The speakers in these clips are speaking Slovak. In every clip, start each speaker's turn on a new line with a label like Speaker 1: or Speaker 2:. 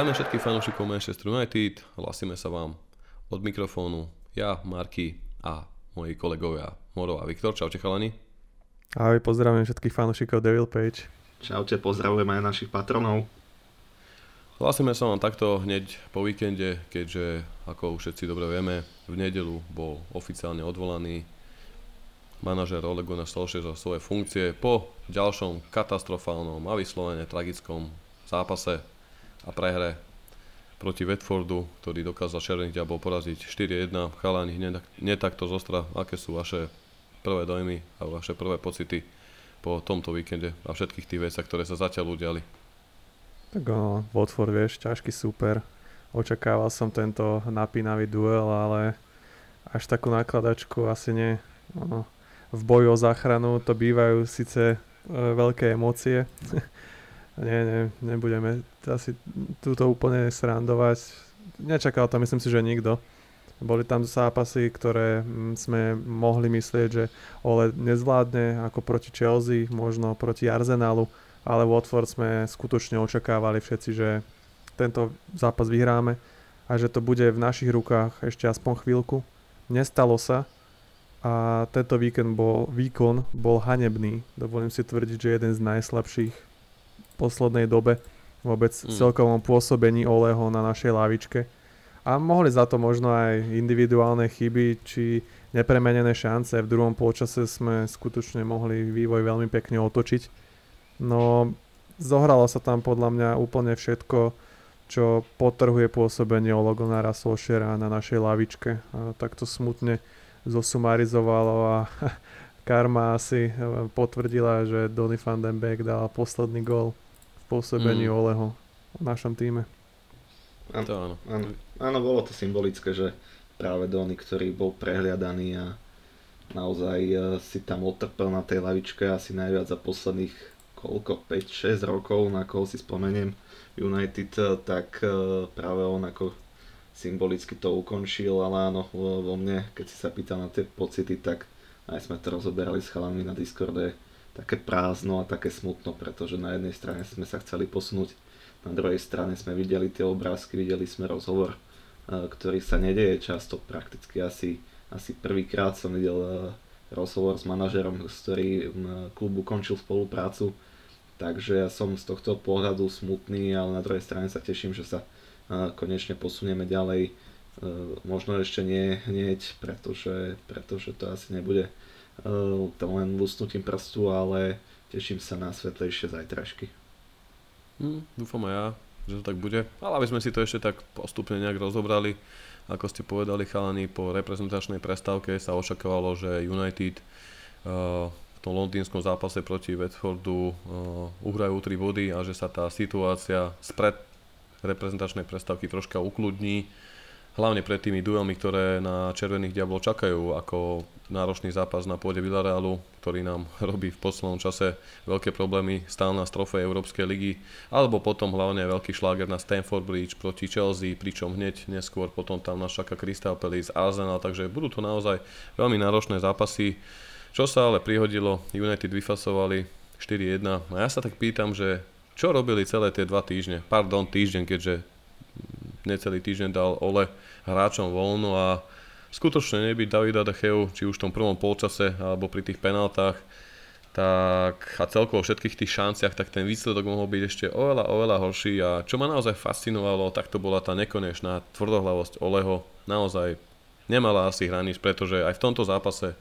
Speaker 1: Zdravíme všetkých fanúšikov Manchester United, hlasíme sa vám od mikrofónu ja, Marky a moji kolegovia Moro a Viktor. Čaute chalani.
Speaker 2: Ahoj, pozdravujem všetkých fanúšikov Devil Page.
Speaker 3: Čaute, pozdravujem aj našich patronov.
Speaker 1: Hlasíme sa vám takto hneď po víkende, keďže, ako už všetci dobre vieme, v nedelu bol oficiálne odvolaný manažer Ole Gunnar Solskjaer za svoje funkcie po ďalšom katastrofálnom a vyslovene tragickom zápase a prehre proti Watfordu, ktorý dokázal Červených diabol poraziť 4-1. Chalani, netakto zostra, aké sú vaše prvé dojmy a vaše prvé pocity po tomto víkende a všetkých tých veciach, ktoré sa zatiaľ udiali?
Speaker 2: Tak ono, Watford, vieš, ťažký super. Očakával som tento napínavý duel, ale až takú nakladačku asi nie. Ono, v boju o záchranu to bývajú síce e, veľké emócie, nie, nie, nebudeme asi túto úplne srandovať. Nečakal to, myslím si, že nikto. Boli tam zápasy, ktoré mm, sme mohli myslieť, že Ole nezvládne ako proti Chelsea, možno proti Arsenalu, ale Watford sme skutočne očakávali všetci, že tento zápas vyhráme a že to bude v našich rukách ešte aspoň chvíľku. Nestalo sa a tento víkend bol, výkon bol hanebný. Dovolím si tvrdiť, že jeden z najslabších poslednej dobe vôbec mm. celkovom pôsobení Oleho na našej lavičke. A mohli za to možno aj individuálne chyby, či nepremenené šance. V druhom polčase sme skutočne mohli vývoj veľmi pekne otočiť. No, zohralo sa tam podľa mňa úplne všetko, čo potrhuje pôsobenie Ologonara Solšera na našej lavičke. A takto smutne zosumarizovalo a karma asi potvrdila, že Donny van den Beek dal posledný gol pôsobení mm. Oleho v našom týme.
Speaker 3: Áno, to áno. áno. Áno, bolo to symbolické, že práve Dony, ktorý bol prehliadaný a naozaj e, si tam otrpel na tej lavičke asi najviac za posledných koľko, 5-6 rokov, na koho si spomeniem United, e, tak e, práve on ako symbolicky to ukončil, ale áno, vo mne, keď si sa pýtal na tie pocity, tak aj sme to rozoberali s chalami na Discorde, také prázdno a také smutno, pretože na jednej strane sme sa chceli posunúť, na druhej strane sme videli tie obrázky, videli sme rozhovor, e, ktorý sa nedeje často, prakticky asi, asi prvýkrát som videl e, rozhovor s manažerom, s ktorým klub ukončil spoluprácu, takže ja som z tohto pohľadu smutný, ale na druhej strane sa teším, že sa e, konečne posunieme ďalej, možno ešte nie hneď, pretože, pretože to asi nebude len lusnutím prstu, ale teším sa na svetlejšie zajtražky.
Speaker 1: Hmm, dúfam aj ja, že to tak bude. Ale aby sme si to ešte tak postupne nejak rozobrali, ako ste povedali chalani, po reprezentačnej prestávke sa očakávalo, že United uh, v tom londýnskom zápase proti Watfordu uh, uhrajú 3 body a že sa tá situácia spred reprezentačnej prestávky troška ukludní hlavne pred tými duelmi, ktoré na Červených diablov čakajú, ako náročný zápas na pôde Villarealu, ktorý nám robí v poslednom čase veľké problémy, stál na strofe Európskej ligy, alebo potom hlavne veľký šláger na Stanford Bridge proti Chelsea, pričom hneď neskôr potom tam nás čaká Crystal Palace, Arsenal, takže budú to naozaj veľmi náročné zápasy. Čo sa ale prihodilo, United vyfasovali 4-1 a ja sa tak pýtam, že čo robili celé tie dva týždne, pardon, týždeň, keďže necelý týždeň dal Ole hráčom voľno a skutočne nebyť Davida Decheu, či už v tom prvom polčase alebo pri tých penáltach, tak a celkovo všetkých tých šanciach, tak ten výsledok mohol byť ešte oveľa, oveľa horší a čo ma naozaj fascinovalo, tak to bola tá nekonečná tvrdohlavosť Oleho. Naozaj nemala asi hranic, pretože aj v tomto zápase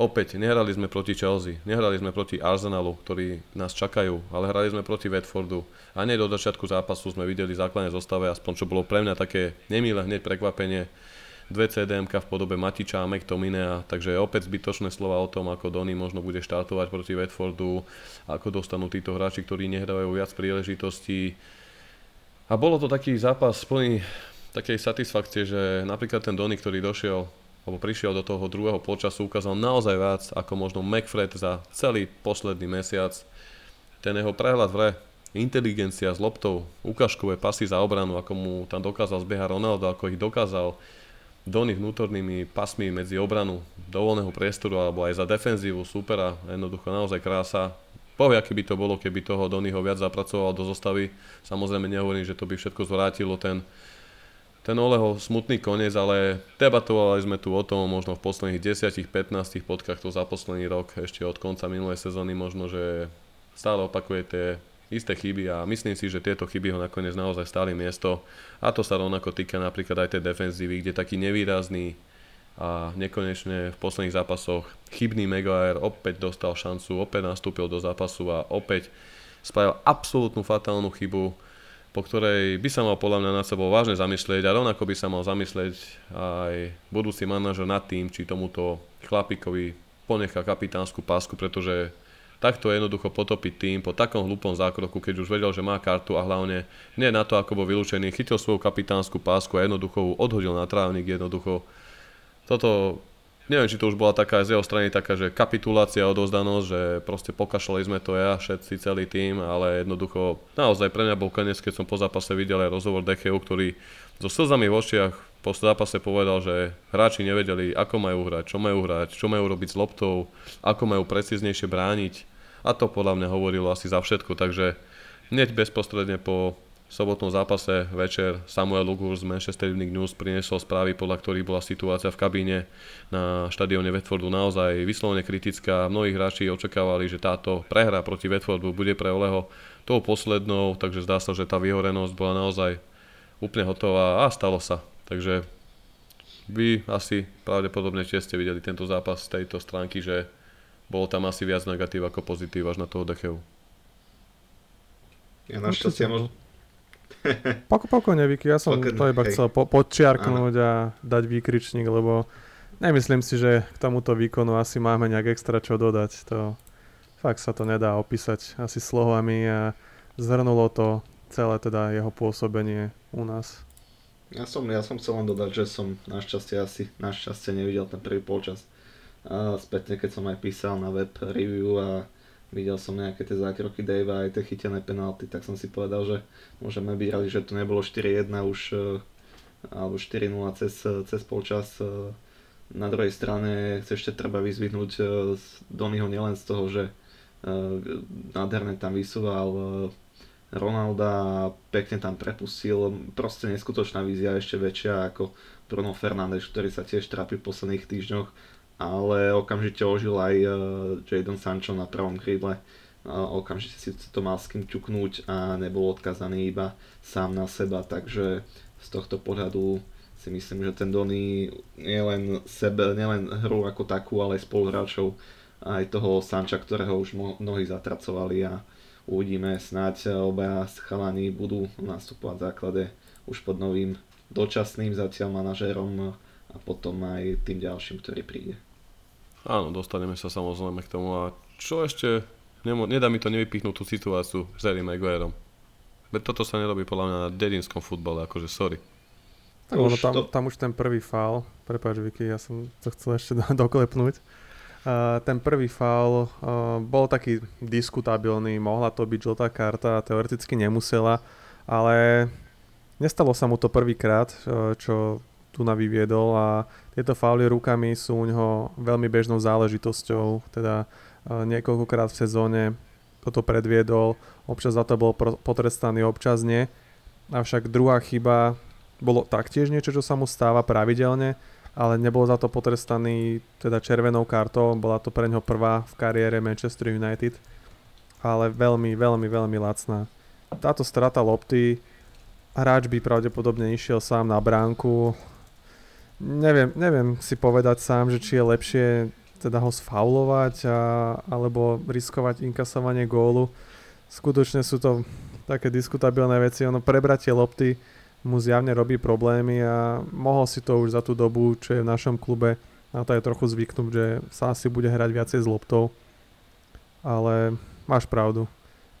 Speaker 1: Opäť, nehrali sme proti Chelsea, nehrali sme proti Arsenalu, ktorí nás čakajú, ale hrali sme proti Watfordu. A nie do začiatku zápasu sme videli základné zostave, aspoň čo bolo pre mňa také nemilé hneď prekvapenie. Dve CDM v podobe Matiča a McTominaya, takže opäť zbytočné slova o tom, ako Donny možno bude štartovať proti Watfordu, ako dostanú títo hráči, ktorí nehrávajú viac príležitostí. A bolo to taký zápas plný takej satisfakcie, že napríklad ten Donny, ktorý došiel alebo prišiel do toho druhého počasu, ukázal naozaj viac ako možno McFred za celý posledný mesiac. Ten jeho prehľad v re, inteligencia s loptou, ukážkové pasy za obranu, ako mu tam dokázal zbiehať Ronaldo, ako ich dokázal Dony vnútornými pasmi medzi obranu do priestoru alebo aj za defenzívu supera, jednoducho naozaj krása. Povie, aký by to bolo, keby toho Donnyho viac zapracoval do zostavy. Samozrejme nehovorím, že to by všetko zvrátilo ten, ten Oleho smutný koniec, ale debatovali sme tu o tom možno v posledných 10-15 podcastoch za posledný rok, ešte od konca minulej sezóny možno, že stále opakuje tie isté chyby a myslím si, že tieto chyby ho nakoniec naozaj stáli miesto. A to sa rovnako týka napríklad aj tej defenzívy, kde taký nevýrazný a nekonečne v posledných zápasoch chybný Maguire opäť dostal šancu, opäť nastúpil do zápasu a opäť spravil absolútnu fatálnu chybu, po ktorej by sa mal podľa mňa nad sebou vážne zamyslieť a rovnako by sa mal zamyslieť aj budúci manažer nad tým, či tomuto chlapíkovi ponechá kapitánsku pásku, pretože takto jednoducho potopiť tým po takom hlupom zákroku, keď už vedel, že má kartu a hlavne nie na to, ako bol vylúčený, chytil svoju kapitánsku pásku a jednoducho ju odhodil na trávnik, jednoducho. Toto, neviem, či to už bola taká z jeho strany taká, že kapitulácia, odozdanosť, že proste pokašľali sme to ja, všetci, celý tým, ale jednoducho naozaj pre mňa bol koniec, keď som po zápase videl aj rozhovor Decheu, ktorý so slzami v očiach po zápase povedal, že hráči nevedeli, ako majú hrať, čo majú hrať, čo majú robiť s loptou, ako majú precíznejšie brániť. A to podľa mňa hovorilo asi za všetko, takže hneď bezprostredne po sobotnom zápase večer Samuel Lugur z Manchester Evening News priniesol správy, podľa ktorých bola situácia v kabíne na štadióne Watfordu naozaj vyslovene kritická. Mnohí hráči očakávali, že táto prehra proti Watfordu bude pre Oleho tou poslednou, takže zdá sa, že tá vyhorenosť bola naozaj úplne hotová a stalo sa. Takže vy asi pravdepodobne tiež ste videli tento zápas z tejto stránky, že bolo tam asi viac negatív ako pozitív až na toho Decheu.
Speaker 3: Ja našťastie možno...
Speaker 2: Poko, pokojne, Vicky, ja som Pokojne, to iba hej. chcel po, podčiarknúť a dať výkričník, lebo nemyslím si, že k tomuto výkonu asi máme nejak extra čo dodať. To fakt sa to nedá opísať asi slovami a zhrnulo to celé teda jeho pôsobenie u nás.
Speaker 3: Ja som, ja som chcel len dodať, že som našťastie asi našťastie nevidel ten prvý polčas a spätne, keď som aj písal na web review a videl som nejaké tie zákroky Dave a aj tie chytené penalty, tak som si povedal, že môžeme byť radi, že to nebolo 4-1 už e, alebo 4-0 cez, cez polčas. E, na druhej strane ešte treba vyzvihnúť Donnyho nielen z toho, že nádherne tam vysúval Ronalda a pekne tam prepustil. Proste neskutočná vízia ešte väčšia ako Bruno Fernández, ktorý sa tiež trápi v posledných týždňoch ale okamžite ožil aj uh, Jadon Sancho na pravom krídle. Uh, okamžite si to mal s kým ťuknúť a nebol odkazaný iba sám na seba, takže z tohto pohľadu si myslím, že ten Donny nielen sebe, nielen hru ako takú, ale aj spoluhráčov, aj toho Sanča, ktorého už mnohí zatracovali a uvidíme, snáď obaja chalani budú nastupovať v základe už pod novým dočasným zatiaľ manažérom a potom aj tým ďalším, ktorý príde.
Speaker 1: Áno, dostaneme sa samozrejme k tomu. A čo ešte, nemo, nedá mi to nevypichnúť tú situáciu s Harry Maguireom. Veď toto sa nerobí podľa mňa na dedinskom futbale, akože sorry.
Speaker 2: Tak ono, tam, to... tam už ten prvý faul, prepáč Vicky, ja som to chcel ešte doklepnúť. Uh, ten prvý faul uh, bol taký diskutabilný, mohla to byť žltá karta, teoreticky nemusela, ale nestalo sa mu to prvýkrát, uh, čo tu na vyviedol a tieto fauly rukami sú u neho veľmi bežnou záležitosťou, teda e, niekoľkokrát v sezóne toto predviedol, občas za to bol potrestaný, občas nie. Avšak druhá chyba bolo taktiež niečo, čo sa mu stáva pravidelne, ale nebol za to potrestaný teda červenou kartou, bola to pre neho prvá v kariére Manchester United, ale veľmi, veľmi, veľmi lacná. Táto strata lopty, hráč by pravdepodobne išiel sám na bránku, neviem, neviem si povedať sám, že či je lepšie teda ho sfaulovať a, alebo riskovať inkasovanie gólu. Skutočne sú to také diskutabilné veci. Ono prebratie lopty mu zjavne robí problémy a mohol si to už za tú dobu, čo je v našom klube, na to je trochu zvyknúť, že sa asi bude hrať viacej s loptou. Ale máš pravdu.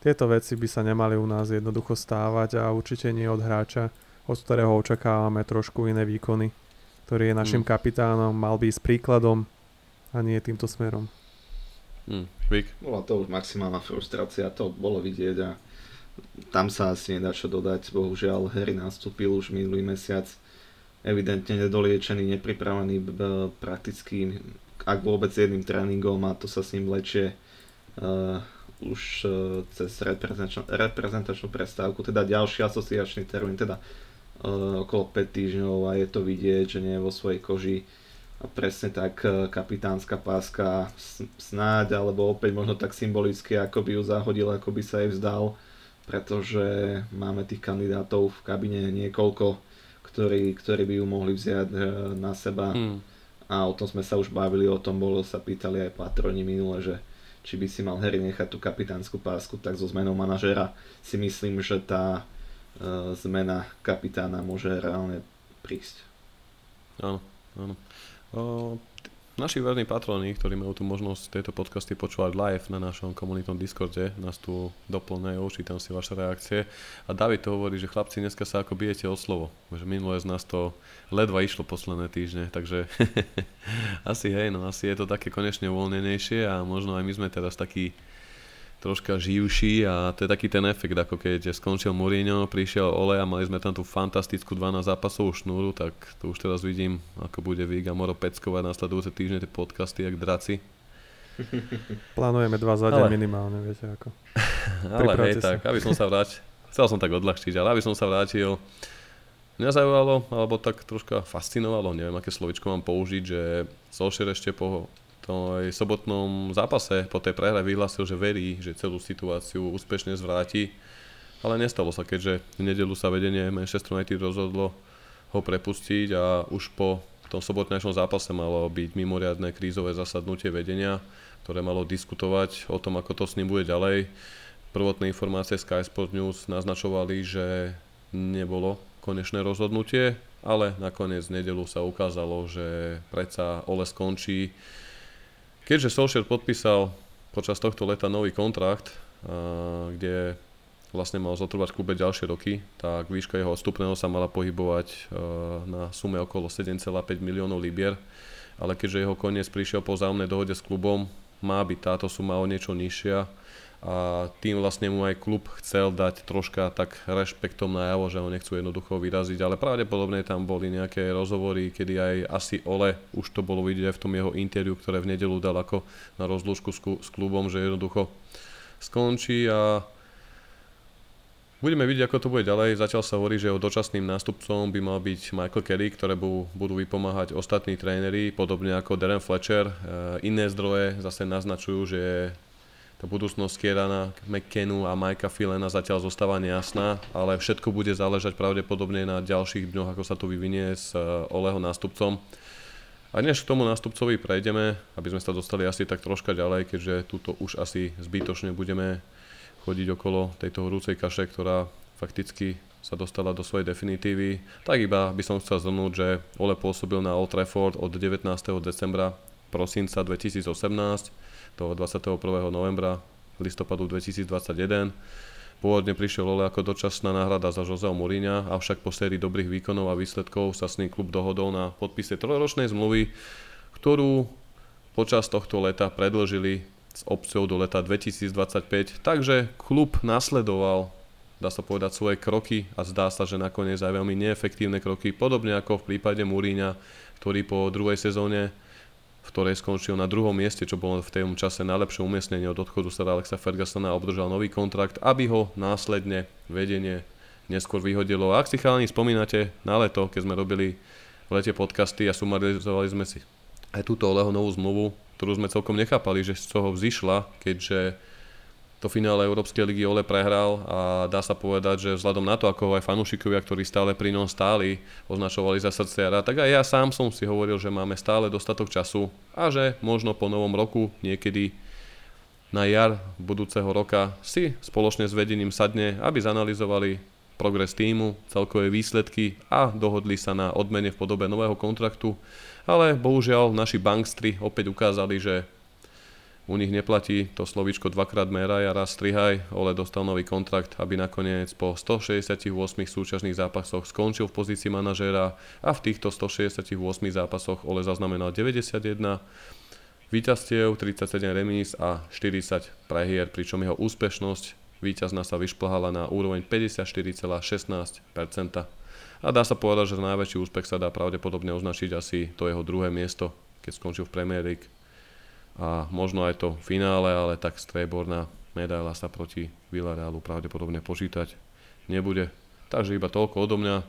Speaker 2: Tieto veci by sa nemali u nás jednoducho stávať a určite nie od hráča, od ktorého očakávame trošku iné výkony ktorý je našim mm. kapitánom, mal by ísť príkladom a nie týmto smerom.
Speaker 1: Mm,
Speaker 3: Bola to už maximálna frustrácia, to bolo vidieť a tam sa asi nedá čo dodať. Bohužiaľ, Harry nastúpil už minulý mesiac evidentne nedoliečený, nepripravený prakticky, ak vôbec jedným tréningom a to sa s ním lečie uh, už uh, cez reprezentačnú, reprezentačnú prestávku, teda ďalší asociačný termín, teda okolo 5 týždňov a je to vidieť, že nie je vo svojej koži a presne tak uh, kapitánska páska snáď, alebo opäť možno tak symbolicky, ako by ju zahodil, ako by sa jej vzdal, pretože máme tých kandidátov v kabine niekoľko, ktorí, ktorí by ju mohli vziať uh, na seba. Hmm. A o tom sme sa už bavili, o tom bolo, sa pýtali aj patroni minule, že či by si mal Harry nechať tú kapitánsku pásku, tak so zmenou manažera si myslím, že tá zmena kapitána môže reálne prísť.
Speaker 1: Áno, áno. O, Naši verní patroni, ktorí majú tu možnosť tieto podcasty počúvať live na našom komunitnom Discorde, nás tu doplňajú, čítam si vaše reakcie. A David to hovorí, že chlapci, dneska sa ako bijete o slovo. Že minulé z nás to ledva išlo posledné týždne, takže asi hej, no asi je to také konečne uvoľnenejšie a možno aj my sme teraz takí troška živší a to je taký ten efekt, ako keď skončil Mourinho, prišiel Ole a mali sme tam tú fantastickú 12 zápasovú šnúru, tak to už teraz vidím, ako bude Viga Moro peckovať nasledujúce týždne tie podcasty, jak draci.
Speaker 2: Plánujeme dva za deň ale... minimálne, viete ako.
Speaker 1: ale hej, sa. tak, aby som sa vrátil, chcel som tak odľahčiť, ale aby som sa vrátil, mňa zaujalo, alebo tak troška fascinovalo, neviem, aké slovičko mám použiť, že Solskjaer ešte po tom sobotnom zápase po tej prehre vyhlásil, že verí, že celú situáciu úspešne zvráti. Ale nestalo sa, keďže v nedelu sa vedenie Manchester United rozhodlo ho prepustiť a už po tom sobotnejšom zápase malo byť mimoriadne krízové zasadnutie vedenia, ktoré malo diskutovať o tom, ako to s ním bude ďalej. Prvotné informácie Sky Sport News naznačovali, že nebolo konečné rozhodnutie, ale nakoniec v nedelu sa ukázalo, že predsa Ole skončí Keďže Solskjaer podpísal počas tohto leta nový kontrakt, kde vlastne mal zotrvať v klube ďalšie roky, tak výška jeho odstupného sa mala pohybovať na sume okolo 7,5 miliónov libier, ale keďže jeho koniec prišiel po vzájomnej dohode s klubom, má byť táto suma o niečo nižšia a tým vlastne mu aj klub chcel dať troška tak rešpektom najavo, že ho nechcú jednoducho vyraziť, ale pravdepodobne tam boli nejaké rozhovory, kedy aj asi Ole, už to bolo vidieť aj v tom jeho interviu, ktoré v nedelu dal ako na rozlúžku s klubom, že jednoducho skončí a Budeme vidieť, ako to bude ďalej. Zatiaľ sa hovorí, že jeho dočasným nástupcom by mal byť Michael Kerry, ktoré budú vypomáhať ostatní tréneri, podobne ako Darren Fletcher. E, iné zdroje zase naznačujú, že tá budúcnosť Kierana, McKennu a Majka Filena zatiaľ zostáva nejasná, ale všetko bude záležať pravdepodobne na ďalších dňoch, ako sa to vyvinie s eh, Oleho nástupcom. A než k tomu nástupcovi prejdeme, aby sme sa dostali asi tak troška ďalej, keďže túto už asi zbytočne budeme chodiť okolo tejto horúcej kaše, ktorá fakticky sa dostala do svojej definitívy, tak iba by som chcel zhrnúť, že Ole pôsobil na Old Trafford od 19. decembra prosinca 2018 do 21. novembra listopadu 2021. Pôvodne prišiel Ole ako dočasná náhrada za Joseho Mourinha, avšak po sérii dobrých výkonov a výsledkov sa s ním klub dohodol na podpise trojročnej zmluvy, ktorú počas tohto leta predložili s opciou do leta 2025, takže klub nasledoval dá sa povedať, svoje kroky a zdá sa, že nakoniec aj veľmi neefektívne kroky, podobne ako v prípade Múríňa, ktorý po druhej sezóne v ktorej skončil na druhom mieste, čo bolo v tom čase najlepšie umiestnenie od odchodu sa Alexa Fergusona a obdržal nový kontrakt, aby ho následne vedenie neskôr vyhodilo. A ak si chalani spomínate na leto, keď sme robili v lete podcasty a sumarizovali sme si aj túto Oleho novú zmluvu, ktorú sme celkom nechápali, že z toho vzýšla, keďže to finále Európskej ligy Ole prehral a dá sa povedať, že vzhľadom na to, ako aj fanúšikovia, ktorí stále pri ňom stáli, označovali za srdciara, tak aj ja sám som si hovoril, že máme stále dostatok času a že možno po novom roku niekedy na jar budúceho roka si spoločne s vedením sadne, aby zanalizovali progres týmu, celkové výsledky a dohodli sa na odmene v podobe nového kontraktu. Ale bohužiaľ naši bankstri opäť ukázali, že u nich neplatí to slovíčko dvakrát meraj a raz strihaj. Ole dostal nový kontrakt, aby nakoniec po 168 súťažných zápasoch skončil v pozícii manažéra a v týchto 168 zápasoch Ole zaznamenal 91 víťazstiev, 37 remíz a 40 prehier, pričom jeho úspešnosť víťazná sa vyšplhala na úroveň 54,16%. A dá sa povedať, že najväčší úspech sa dá pravdepodobne označiť asi to jeho druhé miesto, keď skončil v Premier League a možno aj to finále, ale tak strieborná medaila sa proti Villarealu pravdepodobne počítať nebude. Takže iba toľko odo mňa.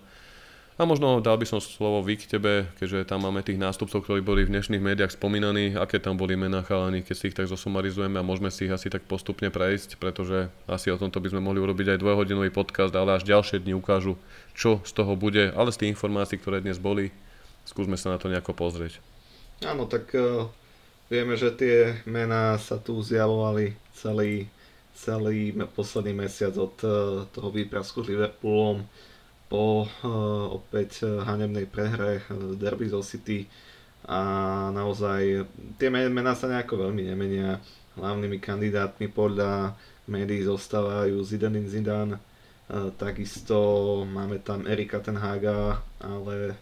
Speaker 1: A možno dal by som slovo vy k tebe, keďže tam máme tých nástupcov, ktorí boli v dnešných médiách spomínaní, aké tam boli mená chalani, keď si ich tak zosumarizujeme a môžeme si ich asi tak postupne prejsť, pretože asi o tomto by sme mohli urobiť aj dvojhodinový podcast, ale až ďalšie dni ukážu, čo z toho bude, ale z tých informácií, ktoré dnes boli, skúsme sa na to nejako pozrieť.
Speaker 3: Áno, tak uh, vieme, že tie mená sa tu zjavovali celý, celý posledný mesiac od uh, toho výprasku s Liverpoolom po uh, opäť hanebnej prehre uh, Derby zo City a naozaj tie mená sa nejako veľmi nemenia. Hlavnými kandidátmi podľa médií zostávajú Zidane Zidane, takisto máme tam Erika Tenhaga, ale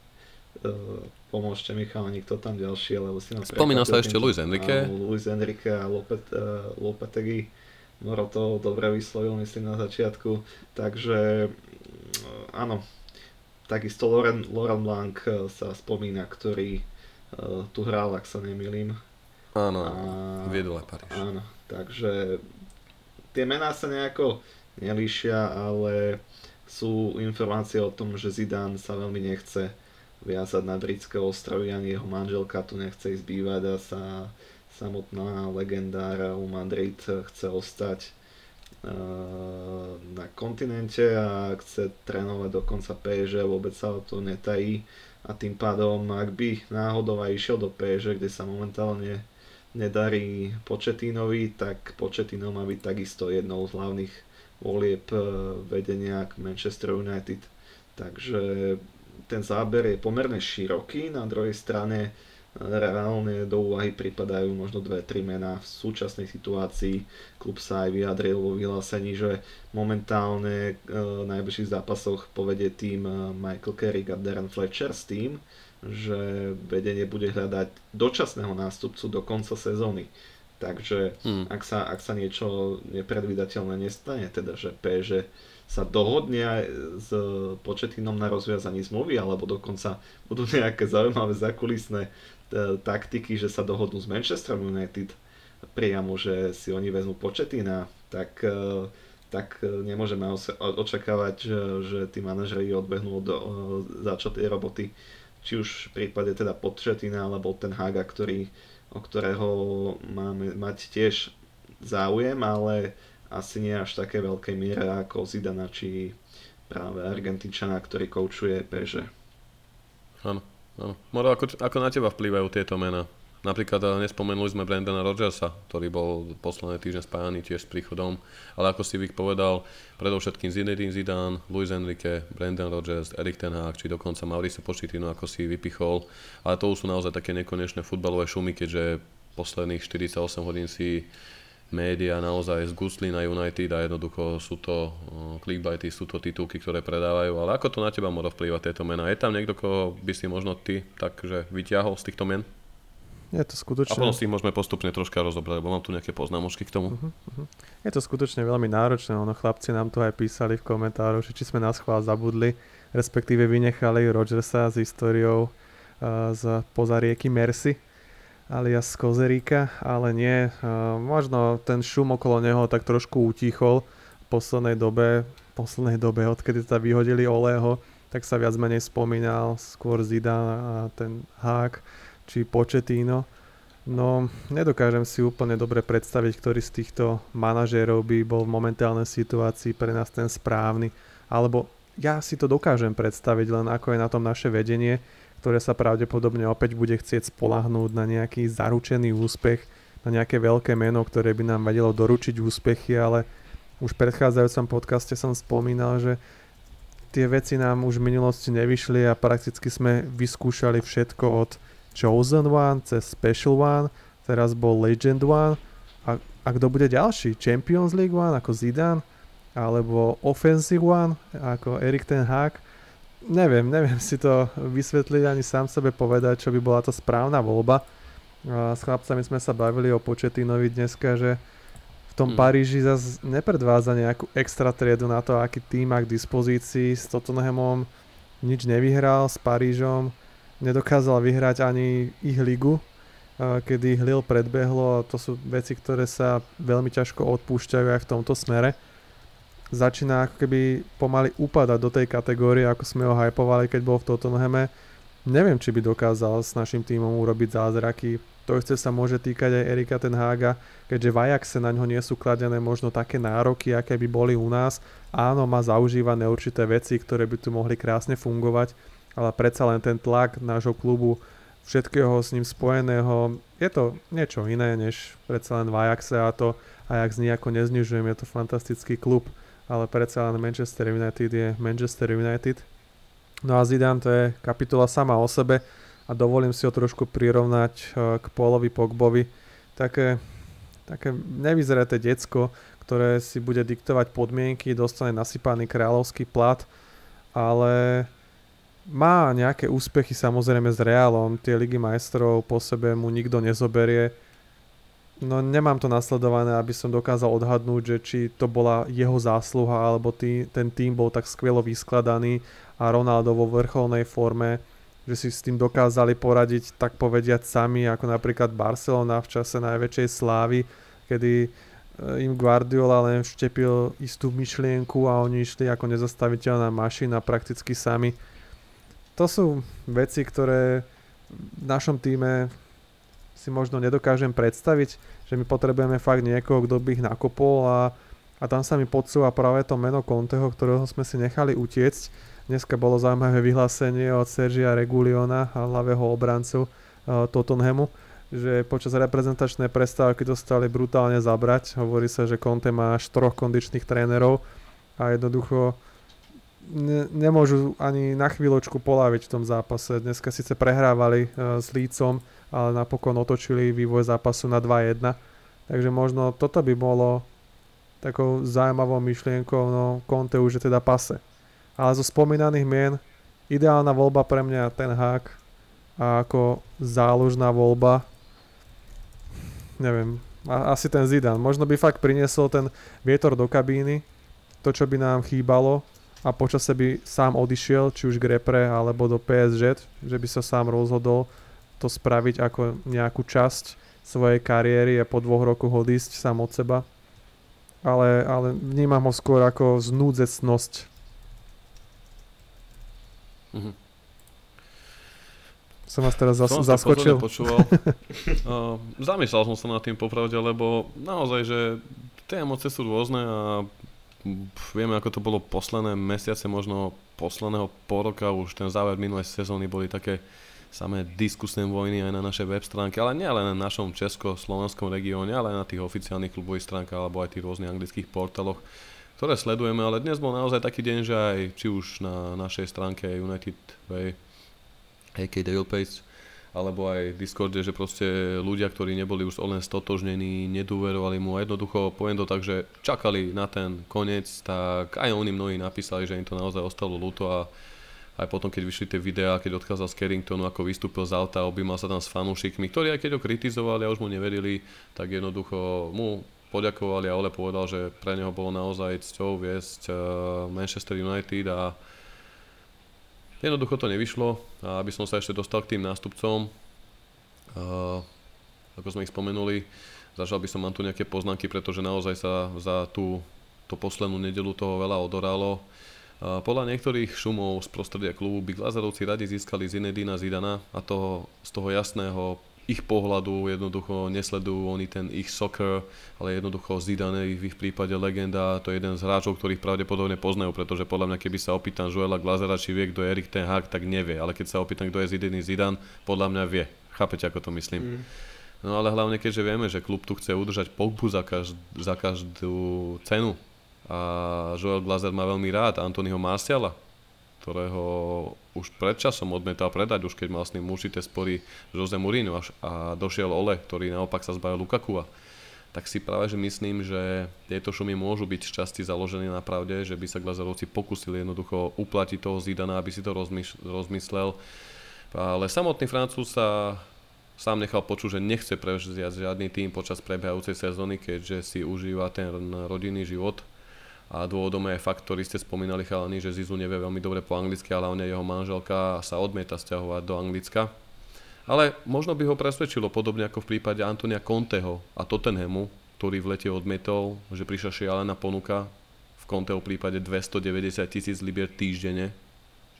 Speaker 3: pomôžte mi chalani, kto tam ďalší, lebo si
Speaker 1: nám Spomínal sa ešte Luis Enrique.
Speaker 3: Luis Enrique a Lopet, uh, Lopetegi. Moro to dobre vyslovil, myslím, na začiatku. Takže áno, takisto Loren, Loren Blanc eh, sa spomína, ktorý uh, tu hral, ak sa nemýlim.
Speaker 1: Áno, a, viedol aj Paríž.
Speaker 3: Áno, takže tie mená sa nejako nelíšia, ale sú informácie o tom, že Zidane sa veľmi nechce viazať na britské ostrovy, ani jeho manželka tu nechce ísť bývať a sa samotná legendára u Madrid chce ostať na kontinente a chce trénovať dokonca PSG, vôbec sa o to netají a tým pádom, ak by náhodou aj išiel do PSG, kde sa momentálne nedarí Početínovi, tak Početino má byť takisto jednou z hlavných volieb e, vedenia Manchester United. Takže ten záber je pomerne široký, na druhej strane reálne do úvahy pripadajú možno dve, tri mená v súčasnej situácii. Klub sa aj vyjadril vo vyhlásení, že momentálne e, v najbližších zápasoch povedie tým e, Michael Carrick a Darren Fletcher s tým, že vedenie bude hľadať dočasného nástupcu do konca sezóny. Takže hmm. ak, sa, ak sa niečo nepredvídateľné nestane, teda že PSG sa dohodne aj s početinom na rozviazaní zmluvy, alebo dokonca budú nejaké zaujímavé zakulisné E, taktiky, že sa dohodnú s Manchester United priamo, že si oni vezmú početina, tak, e, tak nemôžeme očakávať, že, že tí manažeri odbehnú do začatej roboty, či už v prípade teda početina, alebo ten Haga, ktorý, o ktorého máme mať tiež záujem, ale asi nie až také veľkej miere ako Zidana či práve Argentinčana, ktorý koučuje Peže.
Speaker 1: Áno. No. Moro, ako, ako na teba vplývajú tieto mená? Napríklad eh, nespomenuli sme Brandona Rodgersa, ktorý bol posledné týždne spájaný tiež s príchodom, ale ako si Vik povedal, predovšetkým Zinedine Zidane, Luis Enrique, Brandon Rodgers, Erik Ten Hag, či dokonca Mauricio Pochettino, ako si vypichol, ale to už sú naozaj také nekonečné futbalové šumy, keďže posledných 48 hodín si média naozaj zgusli na United a jednoducho sú to clickbaity, sú to titulky, ktoré predávajú, ale ako to na teba môže vplývať tieto mená? Je tam niekto, koho by si možno ty takže vyťahol z týchto men?
Speaker 2: Je to skutočne...
Speaker 1: A potom si ich môžeme postupne troška rozobrať, lebo mám tu nejaké poznámočky k tomu. Uh-huh, uh-huh.
Speaker 2: Je to skutočne veľmi náročné, ono chlapci nám to aj písali v komentároch, či sme na schvál zabudli, respektíve vynechali Rogersa s históriou uh, z poza rieky Mercy, alias Kozeríka, ale nie. Možno ten šum okolo neho tak trošku utichol v poslednej dobe, poslednej dobe, odkedy sa vyhodili Olého, tak sa viac menej spomínal skôr Zidane a ten Hák či Početíno. No, nedokážem si úplne dobre predstaviť, ktorý z týchto manažérov by bol v momentálnej situácii pre nás ten správny. Alebo ja si to dokážem predstaviť, len ako je na tom naše vedenie, ktoré sa pravdepodobne opäť bude chcieť spolahnúť na nejaký zaručený úspech, na nejaké veľké meno, ktoré by nám vedelo doručiť úspechy, ale už v predchádzajúcom podcaste som spomínal, že tie veci nám už v minulosti nevyšli a prakticky sme vyskúšali všetko od Chosen One cez Special One, teraz bol Legend One a, a kto bude ďalší? Champions League One ako Zidane alebo Offensive One ako Erik Ten Hag neviem, neviem si to vysvetliť ani sám sebe povedať, čo by bola to správna voľba. A s chlapcami sme sa bavili o Početinovi dneska, že v tom hmm. Paríži zase nepredvádza nejakú extra triedu na to, aký tým má k dispozícii. S Tottenhamom nič nevyhral, s Parížom nedokázal vyhrať ani ich ligu. kedy Hlil predbehlo a to sú veci, ktoré sa veľmi ťažko odpúšťajú aj v tomto smere. Začína ako keby pomaly upadať do tej kategórie, ako sme ho hypovali, keď bol v Tottenhame. Neviem, či by dokázal s našim týmom urobiť zázraky. To isté sa môže týkať aj Erika Ten Haga, keďže v Ajaxe na ňo nie sú kladené možno také nároky, aké by boli u nás. Áno, má zaužívané určité veci, ktoré by tu mohli krásne fungovať, ale predsa len ten tlak nášho klubu všetkého s ním spojeného. Je to niečo iné, než predsa len v Ajaxe a to Ajax nejako neznižujem, je to fantastický klub, ale predsa len Manchester United je Manchester United. No a Zidane to je kapitola sama o sebe a dovolím si ho trošku prirovnať eh, k Polovi Pogbovi. Také, také nevyzreté decko, ktoré si bude diktovať podmienky, dostane nasypaný kráľovský plat, ale má nejaké úspechy samozrejme s Reálom, tie ligy majstrov po sebe mu nikto nezoberie. No nemám to nasledované, aby som dokázal odhadnúť, že či to bola jeho zásluha, alebo tý, ten tým bol tak skvelo vyskladaný a Ronaldo vo vrcholnej forme, že si s tým dokázali poradiť tak povediať sami, ako napríklad Barcelona v čase najväčšej slávy, kedy eh, im Guardiola len vštepil istú myšlienku a oni išli ako nezastaviteľná mašina prakticky sami. To sú veci, ktoré v našom týme si možno nedokážem predstaviť, že my potrebujeme fakt niekoho, kto by ich nakopol a, a tam sa mi podsúva práve to meno Conteho, ktorého sme si nechali utiecť. Dneska bolo zaujímavé vyhlásenie od Sergia Reguliona, hlavého obrancu uh, Tottenhamu, že počas reprezentačnej prestávky dostali brutálne zabrať. Hovorí sa, že Conte má až troch kondičných trénerov a jednoducho ne, nemôžu ani na chvíľočku poláviť v tom zápase. Dneska síce prehrávali uh, s Lícom, ale napokon otočili vývoj zápasu na 2-1. Takže možno toto by bolo takou zaujímavou myšlienkou, no Conte už je teda pase. Ale zo spomínaných mien ideálna voľba pre mňa ten hák a ako záložná voľba neviem, asi ten Zidane. Možno by fakt priniesol ten vietor do kabíny, to čo by nám chýbalo a počase by sám odišiel, či už k repre alebo do PSG, že by sa sám rozhodol to spraviť ako nejakú časť svojej kariéry a po dvoch rokoch odísť sám od seba. Ale, ale vnímam ho skôr ako znúdzecnosť. Mhm. Som vás teraz zas- som zaskočil.
Speaker 1: počúval. uh, zamyslel som sa nad tým popravde, lebo naozaj, že tie emócie sú rôzne a vieme, ako to bolo posledné mesiace, možno posledného pol roka, už ten záver minulej sezóny boli také samé diskusné vojny aj na našej web stránke, ale nie len na našom česko-slovenskom regióne, ale aj na tých oficiálnych klubových stránkach alebo aj tých rôznych anglických portáloch, ktoré sledujeme, ale dnes bol naozaj taký deň, že aj či už na našej stránke United Way, AK Devil Page, alebo aj v Discorde, že proste ľudia, ktorí neboli už len stotožnení, nedôverovali mu. A jednoducho, poviem to tak, že čakali na ten koniec, tak aj oni mnohí napísali, že im to naozaj ostalo ľúto a aj potom, keď vyšli tie videá, keď odkázal z Carringtonu, ako vystúpil z auta, objímal sa tam s fanúšikmi, ktorí aj keď ho kritizovali a už mu neverili, tak jednoducho mu poďakovali a Ole povedal, že pre neho bolo naozaj cťou viesť eh, Manchester United a Jednoducho to nevyšlo a aby som sa ešte dostal k tým nástupcom, uh, ako sme ich spomenuli, zažal by som mám tu nejaké poznámky, pretože naozaj sa za tú, tú poslednú nedelu toho veľa odoralo. Podľa niektorých šumov z prostredia klubu by Glazerovci radi získali Zinedina Zidana a toho, z toho jasného ich pohľadu jednoducho nesledujú oni ten ich soccer, ale jednoducho Zidane v ich prípade legenda, to je jeden z hráčov, ktorých pravdepodobne poznajú, pretože podľa mňa keby sa opýtam Joela Glazera, či vie, kto je Erik Ten Hag, tak nevie, ale keď sa opýtam, kto je Zidane Zidan, podľa mňa vie. Chápete, ako to myslím? Mm. No ale hlavne keďže vieme, že klub tu chce udržať Pogbu za, každ- za každú cenu a Joel Glazer má veľmi rád Antonyho Marciala, ktorého už pred časom odmetal predať, už keď mal s ním určité spory Jose Mourinho a došiel Ole, ktorý naopak sa zbavil Lukakua tak si práve že myslím, že tieto šumy môžu byť šťastí založené na pravde, že by sa Glazerovci pokusili jednoducho uplatiť toho Zidana, aby si to rozmyslel. Ale samotný Francúz sa sám nechal počuť, že nechce prevziať žiadny tým počas prebiehajúcej sezóny, keďže si užíva ten rodinný život a dôvodom je fakt, ktorý ste spomínali chalani, že Zizu nevie veľmi dobre po anglicky, ale on je jeho manželka sa odmieta stiahovať do Anglicka. Ale možno by ho presvedčilo podobne ako v prípade Antonia Conteho a Tottenhamu, ktorý v lete odmietol, že prišla šialená ponuka v Conteho prípade 290 tisíc libier týždenne,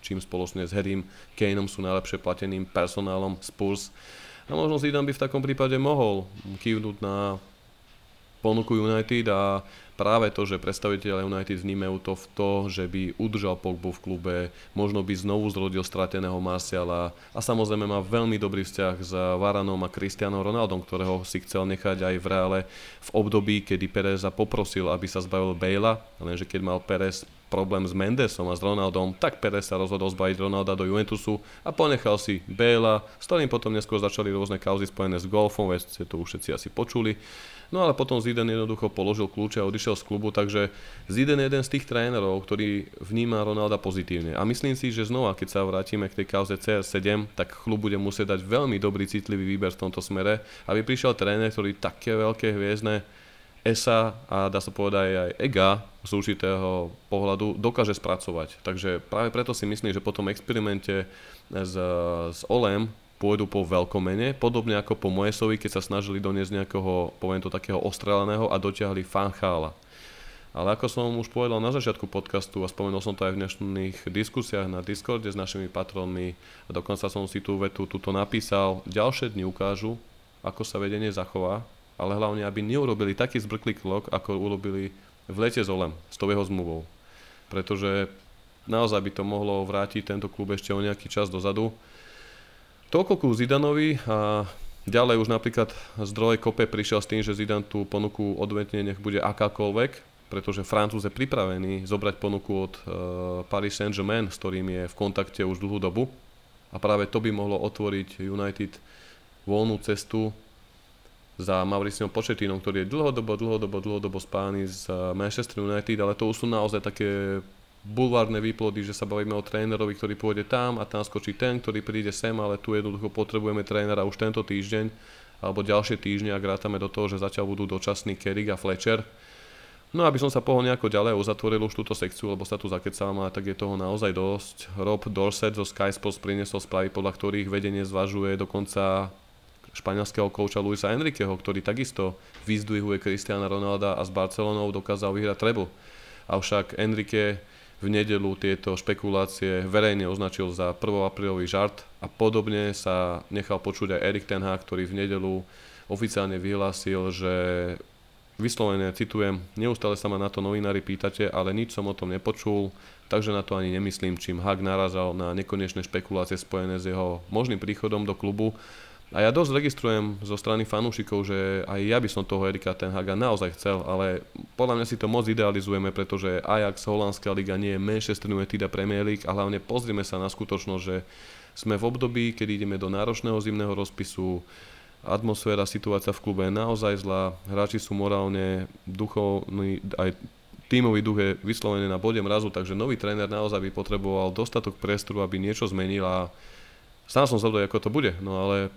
Speaker 1: čím spoločne s Harrym Kaneom sú najlepšie plateným personálom Spurs. A možno Zidane by v takom prípade mohol kývnuť na ponuku United a práve to, že predstaviteľe United vnímajú to v to, že by udržal Pogbu v klube, možno by znovu zrodil strateného Marciala a samozrejme má veľmi dobrý vzťah s Varanom a Cristianom Ronaldom, ktorého si chcel nechať aj v reále v období, kedy Pereza poprosil, aby sa zbavil Bejla, lenže keď mal Perez problém s Mendesom a s Ronaldom, tak Perez sa rozhodol zbaviť Ronalda do Juventusu a ponechal si Bela, s ktorým potom neskôr začali rôzne kauzy spojené s golfom, veď ste to už všetci asi počuli. No ale potom Zidane jednoducho položil kľúče a odišiel z klubu, takže Zidane je jeden z tých trénerov, ktorý vníma Ronalda pozitívne. A myslím si, že znova, keď sa vrátime k tej kauze CR7, tak klub bude musieť dať veľmi dobrý citlivý výber v tomto smere, aby prišiel tréner, ktorý také veľké hviezdne ESA a dá sa povedať aj EGA z určitého pohľadu dokáže spracovať. Takže práve preto si myslím, že po tom experimente s, s OLEM pôjdu po veľkomene, podobne ako po Moesovi, keď sa snažili doniesť nejakého, poviem to, takého ostrelaného a dotiahli Fanchála. Ale ako som už povedal na začiatku podcastu a spomenul som to aj v dnešných diskusiách na Discorde s našimi patronmi a dokonca som si tú vetu tuto napísal, ďalšie dni ukážu, ako sa vedenie zachová, ale hlavne, aby neurobili taký zbrklý krok, ako urobili v lete s Olem, s tou jeho zmluvou. Pretože naozaj by to mohlo vrátiť tento klub ešte o nejaký čas dozadu Toľko ku Zidanovi a ďalej už napríklad zdroj Kope prišiel s tým, že Zidan tú ponuku odvetne nech bude akákoľvek, pretože Francúz je pripravený zobrať ponuku od uh, Paris Saint-Germain, s ktorým je v kontakte už dlhú dobu. A práve to by mohlo otvoriť United voľnú cestu za Mauriciom Početínom, ktorý je dlhodobo, dlhodobo, dlhodobo spány z Manchester United, ale to už sú naozaj také bulvárne výplody, že sa bavíme o trénerovi, ktorý pôjde tam a tam skočí ten, ktorý príde sem, ale tu jednoducho potrebujeme trénera už tento týždeň alebo ďalšie týždne, ak rátame do toho, že zatiaľ budú dočasní Kerrig a Fletcher. No aby som sa pohol nejako ďalej uzatvoril už túto sekciu, lebo sa tu zakecávam, tak je toho naozaj dosť. Rob Dorset zo Sky Sports priniesol správy, podľa ktorých vedenie zvažuje dokonca španielského kouča Luisa Enriqueho, ktorý takisto vyzdvihuje Cristiana Ronalda a s Barcelonou dokázal vyhrať treble. Avšak Enrique v nedelu tieto špekulácie verejne označil za 1. aprílový žart a podobne sa nechal počuť aj Erik Ten Hag, ktorý v nedelu oficiálne vyhlásil, že vyslovene citujem, neustále sa ma na to novinári pýtate, ale nič som o tom nepočul, takže na to ani nemyslím, čím Hag narazal na nekonečné špekulácie spojené s jeho možným príchodom do klubu a ja dosť registrujem zo strany fanúšikov, že aj ja by som toho Erika Ten Haga naozaj chcel, ale podľa mňa si to moc idealizujeme, pretože Ajax, Holandská liga nie je Manchester United a Premier League a hlavne pozrieme sa na skutočnosť, že sme v období, keď ideme do náročného zimného rozpisu, atmosféra, situácia v klube je naozaj zlá, hráči sú morálne, duchovní, aj tímový duch je vyslovený na bode mrazu, takže nový tréner naozaj by potreboval dostatok priestoru, aby niečo zmenil a sám som zvedavý, ako to bude, no ale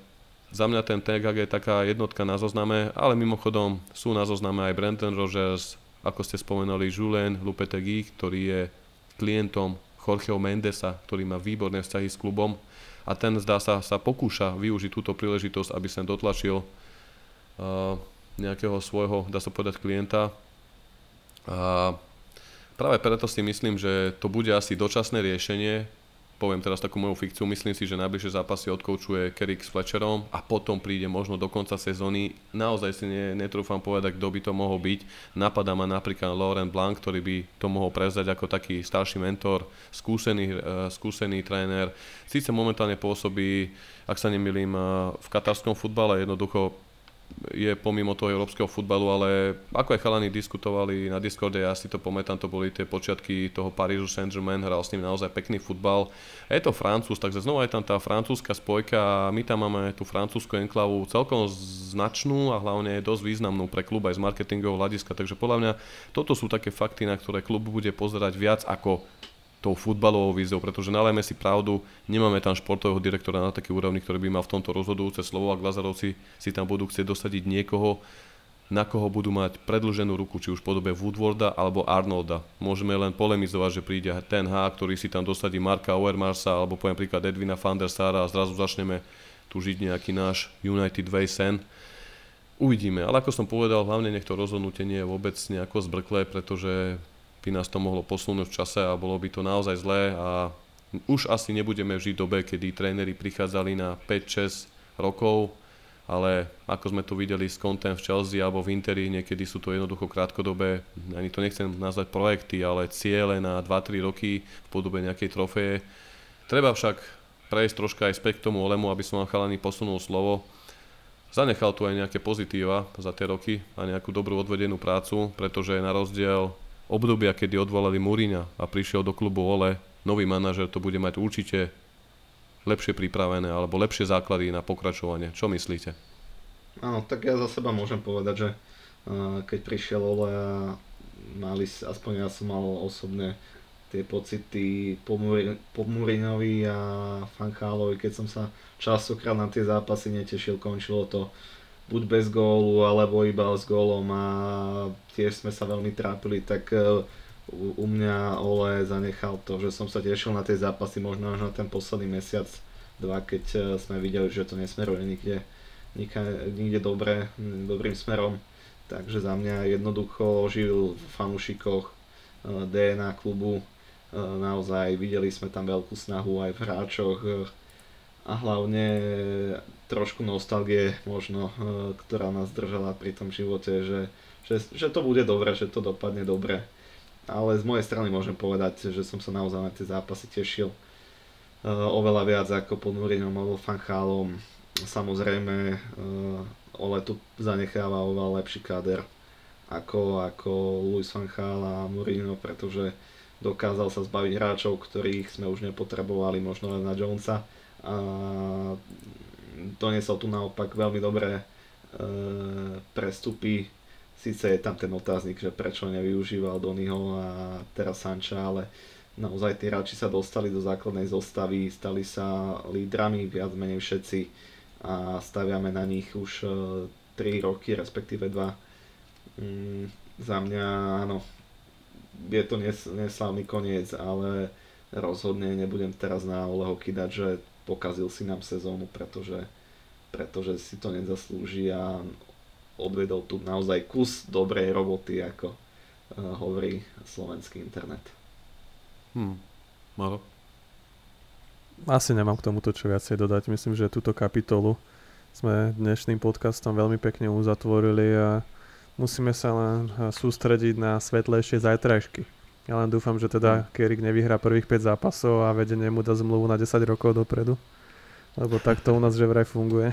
Speaker 1: za mňa ten TGG je taká jednotka na zozname, ale mimochodom sú na zozname aj Brandon Rogers, ako ste spomenuli, Julien Lupetegui, ktorý je klientom Jorgeho Mendesa, ktorý má výborné vzťahy s klubom a ten zdá sa, sa pokúša využiť túto príležitosť, aby sem dotlačil uh, nejakého svojho, dá sa povedať, klienta. A práve preto si myslím, že to bude asi dočasné riešenie, poviem teraz takú moju fikciu, myslím si, že najbližšie zápasy odkoučuje Kerik s Fletcherom a potom príde možno do konca sezóny. Naozaj si ne, netrúfam povedať, kto by to mohol byť. Napadá ma napríklad Laurent Blanc, ktorý by to mohol prevzať ako taký starší mentor, skúsený, uh, skúsený tréner. Síce momentálne pôsobí, ak sa nemýlim, uh, v katarskom futbale, jednoducho je pomimo toho európskeho futbalu, ale ako aj chalani diskutovali na Discorde, ja si to pamätám, to boli tie počiatky toho Parížu Saint-Germain, hral s ním naozaj pekný futbal. Je to Francúz, takže znova je tam tá francúzska spojka a my tam máme tú francúzsku enklavu celkom značnú a hlavne dosť významnú pre klub aj z marketingového hľadiska, takže podľa mňa toto sú také fakty, na ktoré klub bude pozerať viac ako tou futbalovou víziou, pretože nalajme si pravdu, nemáme tam športového direktora na taký úrovni, ktorý by mal v tomto rozhodujúce slovo a Glazarovci si tam budú chcieť dosadiť niekoho, na koho budú mať predlženú ruku, či už v podobe Woodwarda alebo Arnolda. Môžeme len polemizovať, že príde ten H, ktorý si tam dosadí Marka Overmarsa alebo poviem príklad Edwina van der Sara a zrazu začneme tu žiť nejaký náš United Way sen. Uvidíme, ale ako som povedal, hlavne nech to rozhodnutie nie je vôbec nejako zbrklé, pretože by nás to mohlo posunúť v čase a bolo by to naozaj zlé a už asi nebudeme žiť dobe, kedy tréneri prichádzali na 5-6 rokov, ale ako sme to videli s Contem v Chelsea alebo v Interi, niekedy sú to jednoducho krátkodobé, ani to nechcem nazvať projekty, ale ciele na 2-3 roky v podobe nejakej trofeje. Treba však prejsť troška aj späť k tomu Olemu, aby som vám chalani posunul slovo zanechal tu aj nejaké pozitíva za tie roky a nejakú dobrú odvedenú prácu, pretože na rozdiel obdobia, kedy odvolali Múriňa a prišiel do klubu Ole, nový manažer to bude mať určite lepšie pripravené alebo lepšie základy na pokračovanie. Čo myslíte?
Speaker 3: Áno, tak ja za seba môžem povedať, že keď prišiel Ole a mali, aspoň ja som mal osobne tie pocity po, Murinovi a Fanchálovi, keď som sa častokrát na tie zápasy netešil, končilo to buď bez gólu, alebo iba s gólom a tiež sme sa veľmi trápili, tak e, u, mňa Ole zanechal to, že som sa tešil na tie zápasy možno až na ten posledný mesiac, dva, keď e, sme videli, že to nesmeruje nikde, nikde, dobre, dobrým smerom. Takže za mňa jednoducho žil v fanúšikoch e, DNA klubu, naozaj videli sme tam veľkú snahu aj v hráčoch a hlavne trošku nostalgie možno, e, ktorá nás držala pri tom živote, že, že, že to bude dobre, že to dopadne dobre. Ale z mojej strany môžem povedať, že som sa naozaj na tie zápasy tešil oveľa viac ako pod Murinom alebo Fanchálom. Samozrejme, Ole tu zanecháva oveľa lepší káder ako, ako Luis Fanchál a Mourinho, pretože dokázal sa zbaviť hráčov, ktorých sme už nepotrebovali, možno len na Jonesa. A doniesol tu naopak veľmi dobré e, prestupy. Sice je tam ten otáznik, že prečo nevyužíval Donyho a teraz Sancha, ale naozaj tí hráči sa dostali do základnej zostavy, stali sa lídrami viac menej všetci a staviame na nich už e, 3 roky, respektíve 2. Mm, za mňa áno, je to nes, neslávny koniec, ale rozhodne nebudem teraz na Oleho kydať, že pokazil si nám sezónu, pretože, pretože si to nezaslúži a odvedol tu naozaj kus dobrej roboty, ako uh, hovorí slovenský internet.
Speaker 1: Hmm. Malo?
Speaker 2: Asi nemám k tomuto čo viacej dodať. Myslím, že túto kapitolu sme dnešným podcastom veľmi pekne uzatvorili a musíme sa len eh, sústrediť na svetlejšie zajtrajšky. Ja len dúfam, že teda Kerik nevyhrá prvých 5 zápasov a vedenie mu dá zmluvu na 10 rokov dopredu. Lebo takto u nás že vraj funguje.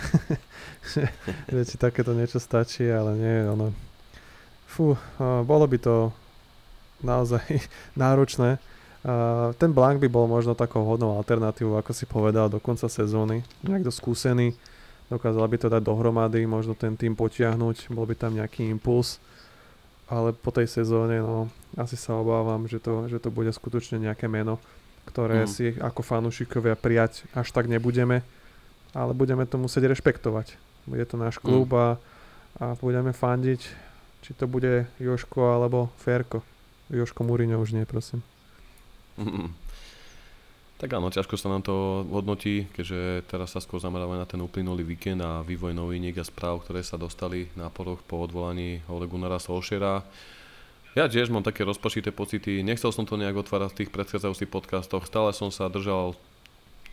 Speaker 2: že ti takéto niečo stačí, ale nie, ono... Fú, uh, bolo by to naozaj náročné. Uh, ten Blank by bol možno takou hodnou alternatívou, ako si povedal, do konca sezóny. Niekto skúsený, dokázala by to dať dohromady, možno ten tým potiahnuť, bol by tam nejaký impuls, ale po tej sezóne, no, asi sa obávam, že to, že to bude skutočne nejaké meno, ktoré mm. si ako fanúšikovia prijať až tak nebudeme, ale budeme to musieť rešpektovať. Bude to náš klub mm. a, a budeme fandiť, či to bude Joško alebo Ferko. Joško Múriňo už nie, prosím.
Speaker 1: Mm. Tak áno, ťažko sa nám to hodnotí, keďže teraz sa skôr zameráme na ten uplynulý víkend a vývoj noviniek a správ, ktoré sa dostali na poroch po odvolaní Ole Gunnara Solšera. Ja tiež mám také rozpočité pocity, nechcel som to nejak otvárať v tých predchádzajúcich podcastoch, stále som sa držal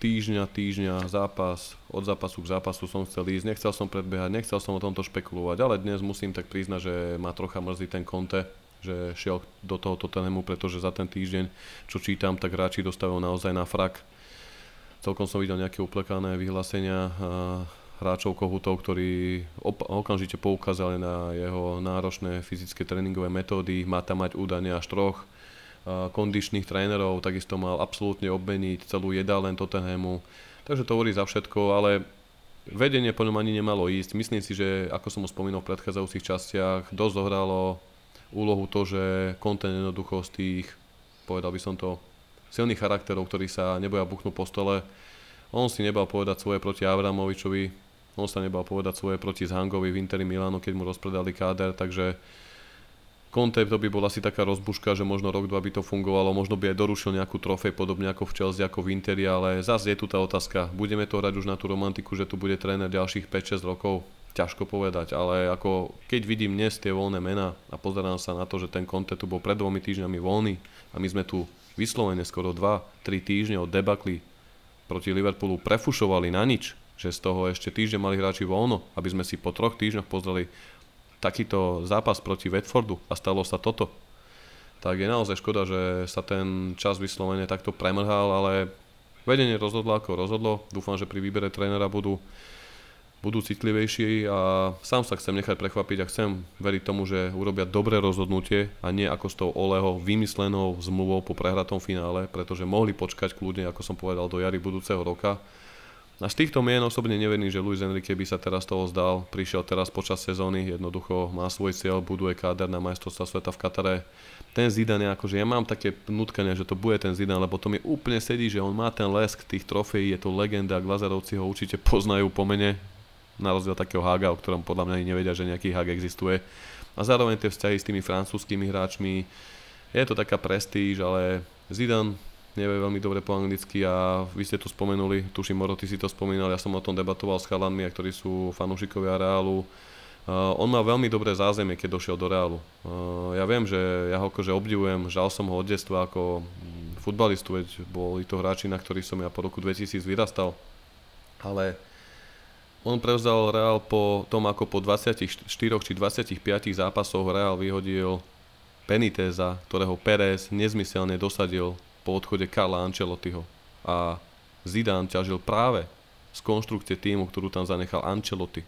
Speaker 1: týždňa, týždňa, zápas, od zápasu k zápasu som chcel ísť, nechcel som predbiehať, nechcel som o tomto špekulovať, ale dnes musím tak priznať, že ma trocha mrzí ten konte, že šiel do toho Tottenhamu, pretože za ten týždeň, čo čítam, tak hráči dostávajú naozaj na frak. Celkom som videl nejaké uplekané vyhlásenia hráčov Kohutov, ktorí op- okamžite poukázali na jeho náročné fyzické tréningové metódy. Má tam mať údajne až troch kondičných trénerov, takisto mal absolútne obmeniť celú jedálen Tottenhamu. Takže to hovorí za všetko, ale vedenie po ňom ani nemalo ísť. Myslím si, že ako som už spomínal v predchádzajúcich častiach, dosť zohralo úlohu to, že kontent jednoducho z tých, povedal by som to, silných charakterov, ktorí sa neboja buchnúť po stole. On si nebal povedať svoje proti Avramovičovi, on sa nebal povedať svoje proti Zhangovi v Interi Milánu, keď mu rozpredali káder, takže Conte to by bola asi taká rozbuška, že možno rok, dva by to fungovalo, možno by aj dorušil nejakú trofej, podobne ako v Chelsea, ako v Interi, ale zase je tu tá otázka. Budeme to hrať už na tú romantiku, že tu bude tréner ďalších 5-6 rokov? Ťažko povedať, ale ako keď vidím dnes tie voľné mená a pozerám sa na to, že ten Conte tu bol pred dvomi týždňami voľný a my sme tu vyslovene skoro 2-3 týždne od debakly proti Liverpoolu prefušovali na nič, že z toho ešte týždeň mali hráči voľno, aby sme si po troch týždňoch pozreli takýto zápas proti Watfordu a stalo sa toto, tak je naozaj škoda, že sa ten čas vyslovene takto premrhal, ale vedenie rozhodlo ako rozhodlo. Dúfam, že pri výbere trénera budú, budú citlivejší a sám sa chcem nechať prekvapiť a chcem veriť tomu, že urobia dobré rozhodnutie a nie ako s tou Oleho vymyslenou zmluvou po prehratom finále, pretože mohli počkať kľudne, ako som povedal, do jary budúceho roka a z týchto mien osobne neverím, že Luis Enrique by sa teraz toho zdal. Prišiel teraz počas sezóny, jednoducho má svoj cieľ, buduje káder na majstrovstva sveta v Katare. Ten Zidane, akože ja mám také nutkanie, že to bude ten Zidane, lebo to mi úplne sedí, že on má ten lesk tých trofejí, je to legenda, Glazerovci ho určite poznajú po mene, na rozdiel takého Haga, o ktorom podľa mňa ani nevedia, že nejaký Hag existuje. A zároveň tie vzťahy s tými francúzskými hráčmi, je to taká prestíž, ale Zidane nevie veľmi dobre po anglicky a vy ste to spomenuli, tuším Moro, ty si to spomínal, ja som o tom debatoval s chalanmi, ktorí sú fanúšikovia Reálu. Uh, on má veľmi dobré zázemie, keď došiel do Reálu. Uh, ja viem, že ja ho akože obdivujem, žal som ho od detstva ako mm, futbalistu, veď boli to hráči, na ktorých som ja po roku 2000 vyrastal. Ale on prevzal Real po tom, ako po 24 či 25 zápasoch Real vyhodil Beniteza, ktorého Pérez nezmyselne dosadil po odchode Karla Ancelottiho. A Zidane ťažil práve z konštrukcie týmu, ktorú tam zanechal Ancelotti.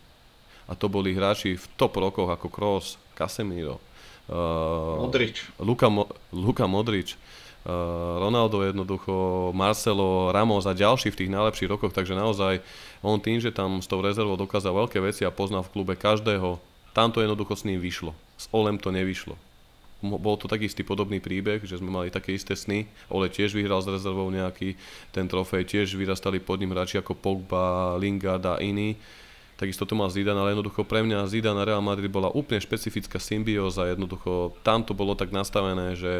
Speaker 1: A to boli hráči v top rokoch ako Kroos, Casemiro,
Speaker 3: uh, Modrič.
Speaker 1: Luka, Mo- Luka Modrič, Ronaldo jednoducho, Marcelo, Ramos a ďalší v tých najlepších rokoch, takže naozaj on tým, že tam s tou rezervou dokázal veľké veci a poznal v klube každého, tam to jednoducho s ním vyšlo. S Olem to nevyšlo bol to taký istý podobný príbeh, že sme mali také isté sny. Ole tiež vyhral s rezervou nejaký ten trofej, tiež vyrastali pod ním hráči ako Pogba, Lingard a iní. Takisto to mal Zidane, ale jednoducho pre mňa Zidane a Real Madrid bola úplne špecifická symbióza, jednoducho tam to bolo tak nastavené, že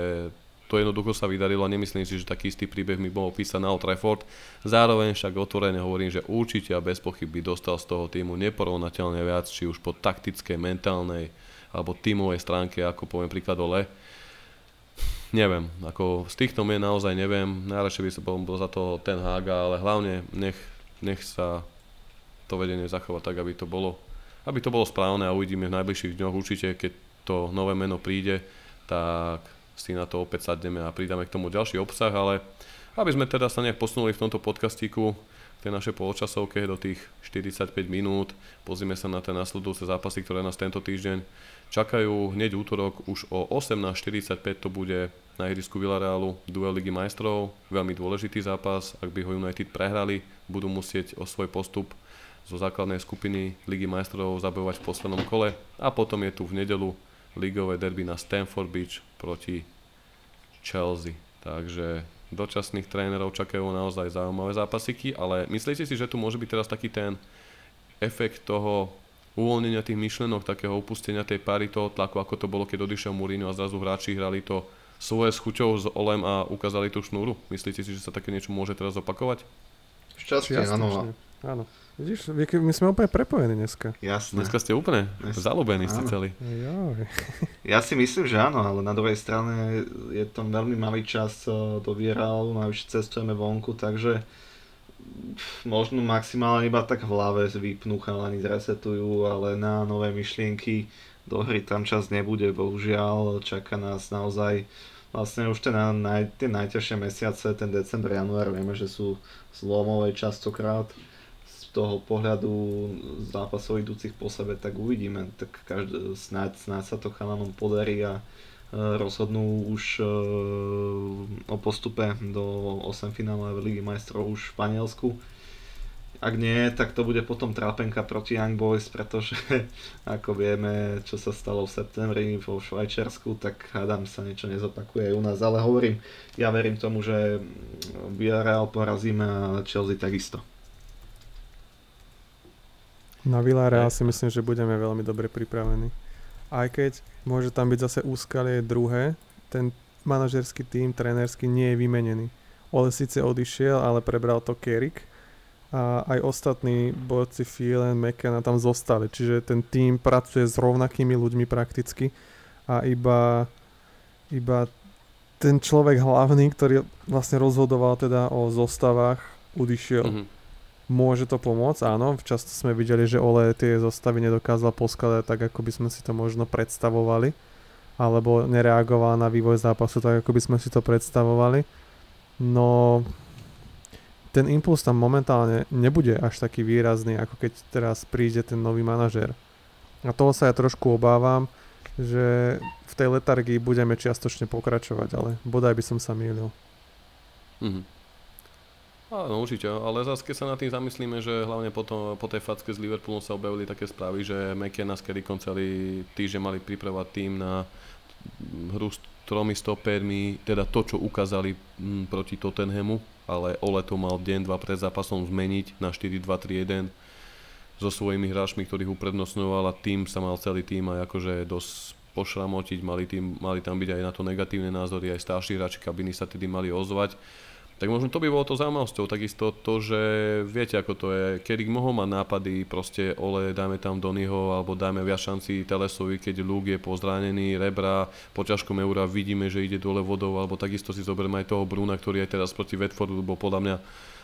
Speaker 1: to jednoducho sa vydarilo a nemyslím si, že taký istý príbeh mi bol písať na Old Trafford. Zároveň však otvorene hovorím, že určite a bez pochyby dostal z toho týmu neporovnateľne viac, či už po taktickej, mentálnej, alebo tímovej stránke, ako poviem príklad Ole. Neviem, ako z týchto mien naozaj neviem, najradšej by som bol, za to ten Haga, ale hlavne nech, nech sa to vedenie zachovať tak, aby to bolo aby to bolo správne a uvidíme v najbližších dňoch určite, keď to nové meno príde, tak si na to opäť sadneme a pridáme k tomu ďalší obsah, ale aby sme teda sa nejak posunuli v tomto podcastíku, tej našej poločasovke do tých 45 minút. Pozrime sa na tie nasledujúce zápasy, ktoré nás tento týždeň čakajú. Hneď útorok už o 18.45 to bude na ihrisku Villarealu duel Ligy majstrov. Veľmi dôležitý zápas. Ak by ho United prehrali, budú musieť o svoj postup zo základnej skupiny Ligy majstrov zabojovať v poslednom kole. A potom je tu v nedelu ligové derby na Stamford Beach proti Chelsea. Takže dočasných trénerov čakajú naozaj zaujímavé zápasiky, ale myslíte si, že tu môže byť teraz taký ten efekt toho uvoľnenia tých myšlenok, takého upustenia tej pary, toho tlaku, ako to bolo, keď odišiel Mourinho a zrazu hráči hrali to svoje s chuťou s Olem a ukázali tú šnúru? Myslíte si, že sa také niečo môže teraz opakovať?
Speaker 3: Šťastie, áno.
Speaker 2: Áno. Vidíš, my sme úplne prepojení dneska.
Speaker 3: Jasné.
Speaker 1: Dneska ste úplne Jasné. zalúbení ste celý.
Speaker 3: Ja si myslím, že áno, ale na druhej strane je to veľmi malý čas eh, do Vieralu, najvyššie cestujeme vonku, takže možno maximálne iba tak v hlave vypnú chalani, zresetujú, ale na nové myšlienky do hry tam čas nebude, bohužiaľ, čaká nás naozaj vlastne už ten naj, tie najťažšie mesiace, ten december, január, vieme, že sú zlomové častokrát toho pohľadu zápasov idúcich po sebe, tak uvidíme. Tak každý, snáď, snáď sa to chalanom podarí a e, rozhodnú už e, o postupe do 8 finále Ligy majstrov už v Španielsku. Ak nie, tak to bude potom trápenka proti Young Boys, pretože ako vieme, čo sa stalo v septembri vo Švajčiarsku, tak hádam sa niečo nezopakuje aj u nás. Ale hovorím, ja verím tomu, že Villarreal porazíme a Chelsea takisto.
Speaker 2: Na Villarreal si myslím, že budeme veľmi dobre pripravení. aj keď môže tam byť zase úskalie druhé, ten manažerský tým, trénerský nie je vymenený. Ole síce odišiel, ale prebral to Kerik a aj ostatní borci Phelan, McKenna tam zostali, čiže ten tým pracuje s rovnakými ľuďmi prakticky a iba, iba ten človek hlavný, ktorý vlastne rozhodoval teda o zostavách, odišiel. Mm-hmm. Môže to pomôcť, áno. Často sme videli, že Ole tie zostavy nedokázal poskladať tak, ako by sme si to možno predstavovali. Alebo nereagoval na vývoj zápasu tak, ako by sme si to predstavovali. No, ten impuls tam momentálne nebude až taký výrazný, ako keď teraz príde ten nový manažér. A toho sa ja trošku obávam, že v tej letargii budeme čiastočne pokračovať, ale bodaj by som sa mýlil.
Speaker 1: Mm-hmm. Áno, určite, ale zase keď sa nad tým zamyslíme, že hlavne potom, po tej facke s Liverpoolom sa objavili také správy, že McKenna s Kerrickom celý týždeň mali pripravať tým na hru s tromi stopermi, teda to, čo ukázali m, proti Tottenhamu, ale Ole to mal deň, dva pred zápasom zmeniť na 4-2-3-1 so svojimi hráčmi, ktorých uprednostňoval a tým sa mal celý tým aj akože dosť pošramotiť, mali, tým, mali tam byť aj na to negatívne názory, aj starší hráči kabiny sa tedy mali ozvať tak možno to by bolo to zaujímavosťou, takisto to, že viete ako to je, kedy mohol mať nápady, proste ole, dajme tam Donyho, alebo dajme viac šanci Telesovi, keď Luke je pozránený, Rebra, po ťažkom eura vidíme, že ide dole vodou, alebo takisto si zoberme aj toho Bruna, ktorý aj teraz proti Watfordu bol podľa mňa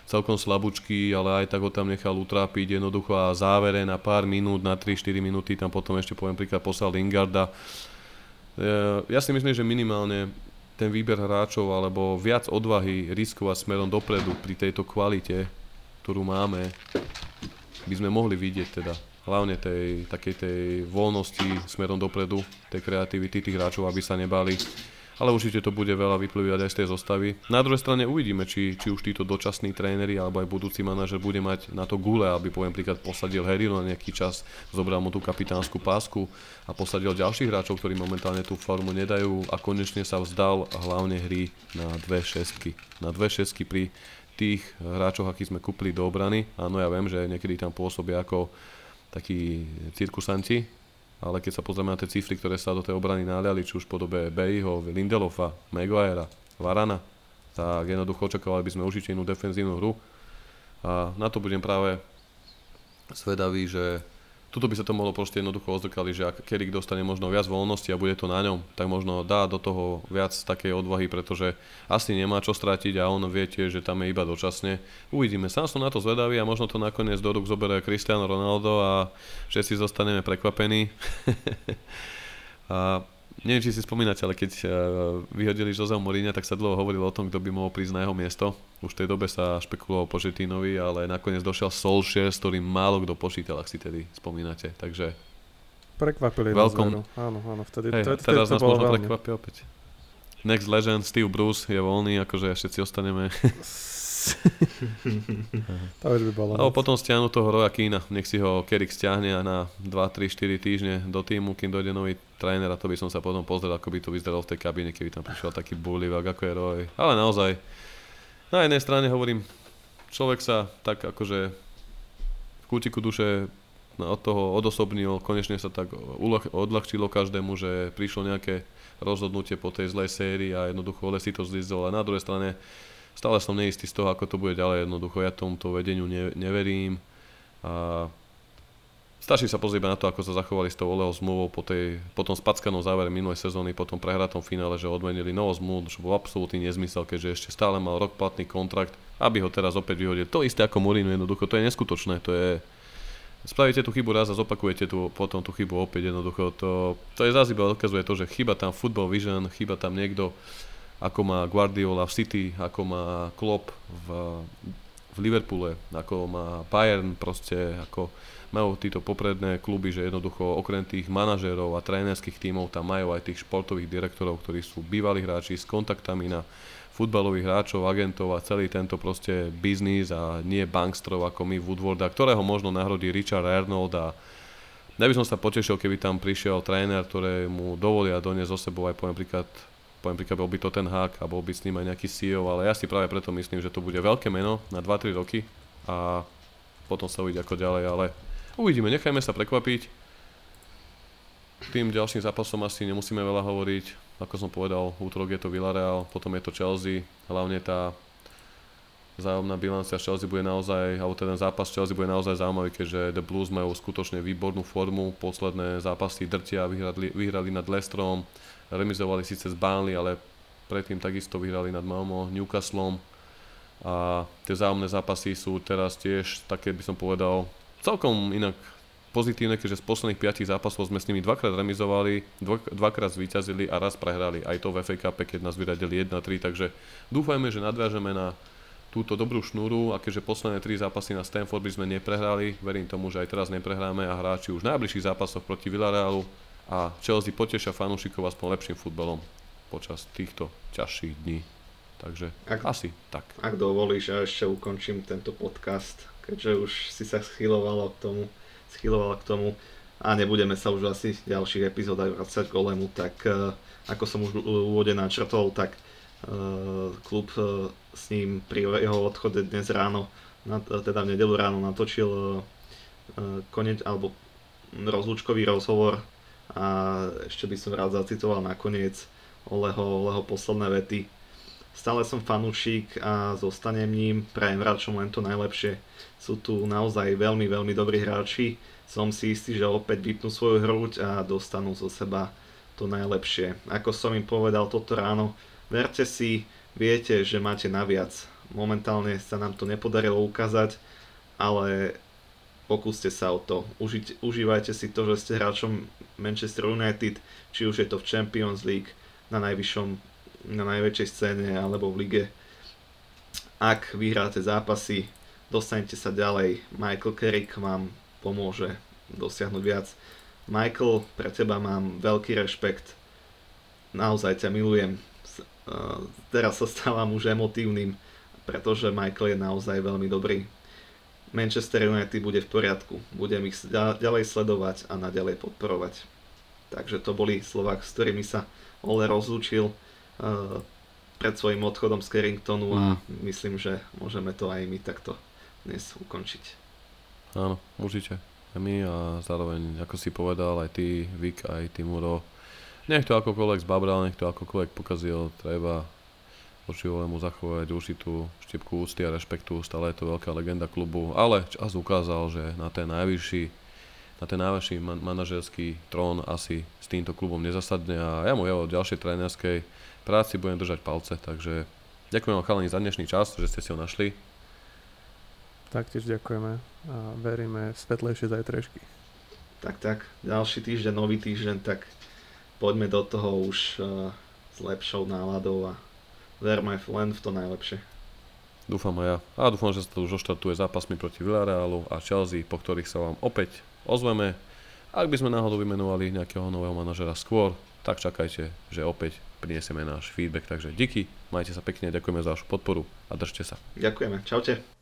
Speaker 1: celkom slabúčky, ale aj tak ho tam nechal utrápiť jednoducho a závere na pár minút, na 3-4 minúty tam potom ešte poviem príklad poslal Lingarda. Ja si myslím, že minimálne ten výber hráčov alebo viac odvahy riskovať smerom dopredu pri tejto kvalite, ktorú máme, by sme mohli vidieť teda. Hlavne tej takej tej voľnosti smerom dopredu, tej kreativity tých hráčov, aby sa nebali ale určite to bude veľa vyplývať aj z tej zostavy. Na druhej strane uvidíme, či, či už títo dočasní tréneri alebo aj budúci manažer bude mať na to gule, aby poviem príklad posadil Harryho na nejaký čas, zobral mu tú kapitánsku pásku a posadil ďalších hráčov, ktorí momentálne tú formu nedajú a konečne sa vzdal hlavne hry na dve šestky. Na dve šestky pri tých hráčoch, akých sme kúpili do obrany. Áno, ja viem, že niekedy tam pôsobia ako takí cirkusanti, ale keď sa pozrieme na tie cifry, ktoré sa do tej obrany naliali, či už v podobe Bejho, Lindelofa, Maguirea, Varana, tak jednoducho očakávali by sme určite inú defenzívnu hru. A na to budem práve svedavý, že tuto by sa to mohlo proste jednoducho odzrkaliť, že ak Kerik dostane možno viac voľnosti a bude to na ňom, tak možno dá do toho viac takej odvahy, pretože asi nemá čo stratiť a on viete, že tam je iba dočasne. Uvidíme, sám som na to zvedavý a možno to nakoniec do rúk zoberie Cristiano Ronaldo a všetci zostaneme prekvapení. a neviem, či si spomínate, ale keď uh, vyhodili Jose Mourinho, tak sa dlho hovorilo o tom, kto by mohol prísť na jeho miesto. Už v tej dobe sa špekuloval Pochettinovi, ale nakoniec došiel Solskjaer, s ktorým málo kto počítal, ak si tedy spomínate. Takže
Speaker 2: Prekvapili
Speaker 1: Welcome.
Speaker 2: Áno, áno, vtedy,
Speaker 1: hey,
Speaker 2: to,
Speaker 1: teraz
Speaker 2: to
Speaker 1: nás možno prekvapia opäť. Next Legend, Steve Bruce je voľný, akože všetci ostaneme
Speaker 2: to už by bolo.
Speaker 1: Alebo potom stiahnu toho Roya Kína, nech si ho Kerik stiahne na 2, 3, 4 týždne do týmu, kým dojde nový tréner a to by som sa potom pozrel, ako by to vyzeralo v tej kabíne, keby tam prišiel taký burlivák, ako je Roy. Ale naozaj, na jednej strane hovorím, človek sa tak akože v kútiku duše no, od toho odosobnil, konečne sa tak odľahčilo každému, že prišlo nejaké rozhodnutie po tej zlej sérii a jednoducho Lesi to zlizdol. A na druhej strane stále som neistý z toho, ako to bude ďalej. Jednoducho ja tomuto vedeniu ne, neverím. A stačí sa pozrieť na to, ako sa zachovali s tou Oleho zmluvou po, tej, po tom spackanom závere minulej sezóny, po tom prehratom finále, že odmenili novú zmluvu, čo bol absolútny nezmysel, keďže ešte stále mal rok platný kontrakt, aby ho teraz opäť vyhodil. To isté ako Mourinho, jednoducho, to je neskutočné, to je, spravíte tú chybu raz a zopakujete tú, potom tú chybu opäť jednoducho. To, to je zase iba dokazuje to, že chyba tam football vision, chyba tam niekto, ako má Guardiola v City, ako má Klopp v, v Liverpoole, ako má Bayern, proste ako majú títo popredné kluby, že jednoducho okrem tých manažérov a trénerských tímov tam majú aj tých športových direktorov, ktorí sú bývalí hráči s kontaktami na futbalových hráčov, agentov a celý tento proste biznis a nie bankstrov ako my Woodwarda, ktorého možno nahrodí Richard Arnold a ja by som sa potešil, keby tam prišiel tréner, ktorému dovolia doniesť zo sebou aj poviem príklad poviem príklad, bol by to ten hák a bol by s ním aj nejaký CEO, ale ja si práve preto myslím, že to bude veľké meno na 2-3 roky a potom sa uvidí ako ďalej, ale uvidíme, nechajme sa prekvapiť. tým ďalším zápasom asi nemusíme veľa hovoriť. Ako som povedal, útorok je to Villarreal, potom je to Chelsea, hlavne tá vzájomná bilancia Chelsea bude naozaj, alebo ten zápas Chelsea bude naozaj zaujímavý, keďže The Blues majú skutočne výbornú formu, posledné zápasy drtia, vyhrali, vyhrali nad Lestrom, remizovali síce z Burnley, ale predtým takisto vyhrali nad Malmo, Newcastlom a tie vzájomné zápasy sú teraz tiež také by som povedal celkom inak pozitívne, keďže z posledných 5 zápasov sme s nimi dvakrát remizovali, dv, dvakrát zvíťazili a raz prehrali. Aj to v FA Cup, keď nás vyradili 1-3, takže dúfajme, že nadviažeme na túto dobrú šnúru a keďže posledné 3 zápasy na Stanford by sme neprehrali, verím tomu, že aj teraz neprehráme a hráči už v najbližších zápasoch proti Villarealu a Chelsea potešia fanúšikov aspoň lepším futbalom počas týchto ťažších dní. Takže ak, asi tak.
Speaker 3: Ak dovolíš, ja ešte ukončím tento podcast, keďže už si sa schylovalo k tomu, schylovala k tomu a nebudeme sa už asi v ďalších epizódach vracať k Olemu, tak uh, ako som už v úvode načrtol, tak uh, klub uh, s ním pri jeho odchode dnes ráno, teda v nedelu ráno natočil konec, alebo rozlúčkový rozhovor a ešte by som rád zacitoval nakoniec Oleho, Oleho posledné vety. Stále som fanúšik a zostanem ním, prajem hráčom len to najlepšie. Sú tu naozaj veľmi, veľmi dobrí hráči. Som si istý, že opäť vypnú svoju hruď a dostanú zo seba to najlepšie. Ako som im povedal toto ráno, verte si, viete, že máte naviac. Momentálne sa nám to nepodarilo ukázať, ale pokúste sa o to. Užiť, užívajte si to, že ste hráčom Manchester United, či už je to v Champions League, na najvyššom na najväčšej scéne alebo v lige. Ak vyhráte zápasy, dostanete sa ďalej. Michael Carrick vám pomôže dosiahnuť viac. Michael, pre teba mám veľký rešpekt. Naozaj ťa milujem. Teraz sa stávam už emotívnym, pretože Michael je naozaj veľmi dobrý. Manchester United bude v poriadku. Budem ich ďalej sledovať a naďalej podporovať. Takže to boli slova, s ktorými sa Ole rozlúčil pred svojím odchodom z Carringtonu mm. a myslím, že môžeme to aj my takto dnes ukončiť.
Speaker 1: Áno, určite. A my a zároveň, ako si povedal, aj ty, Vik, aj ty Muro, nech to akokoľvek zbabral, nech to akokoľvek pokazil, treba voči mu zachovať určitú štipku úcty a rešpektu, stále je to veľká legenda klubu, ale čas ukázal, že na ten najvyšší na ten najvyšší man- manažerský trón asi s týmto klubom nezasadne a ja mu jeho ďalšej trénerskej práci budem držať palce, takže ďakujem vám chalani za dnešný čas, že ste si ho našli.
Speaker 2: Taktiež ďakujeme a veríme v svetlejšie zajtrajšky.
Speaker 3: Tak, tak, ďalší týždeň, nový týždeň, tak poďme do toho už uh, s lepšou náladou a verme len v to najlepšie.
Speaker 1: Dúfam aj ja. A dúfam, že sa to už oštartuje zápasmi proti Villarealu a Chelsea, po ktorých sa vám opäť ozveme. Ak by sme náhodou vymenovali nejakého nového manažera skôr, tak čakajte, že opäť prinesieme náš feedback. Takže díky, majte sa pekne, ďakujeme za vašu podporu a držte sa.
Speaker 3: Ďakujeme, čaute.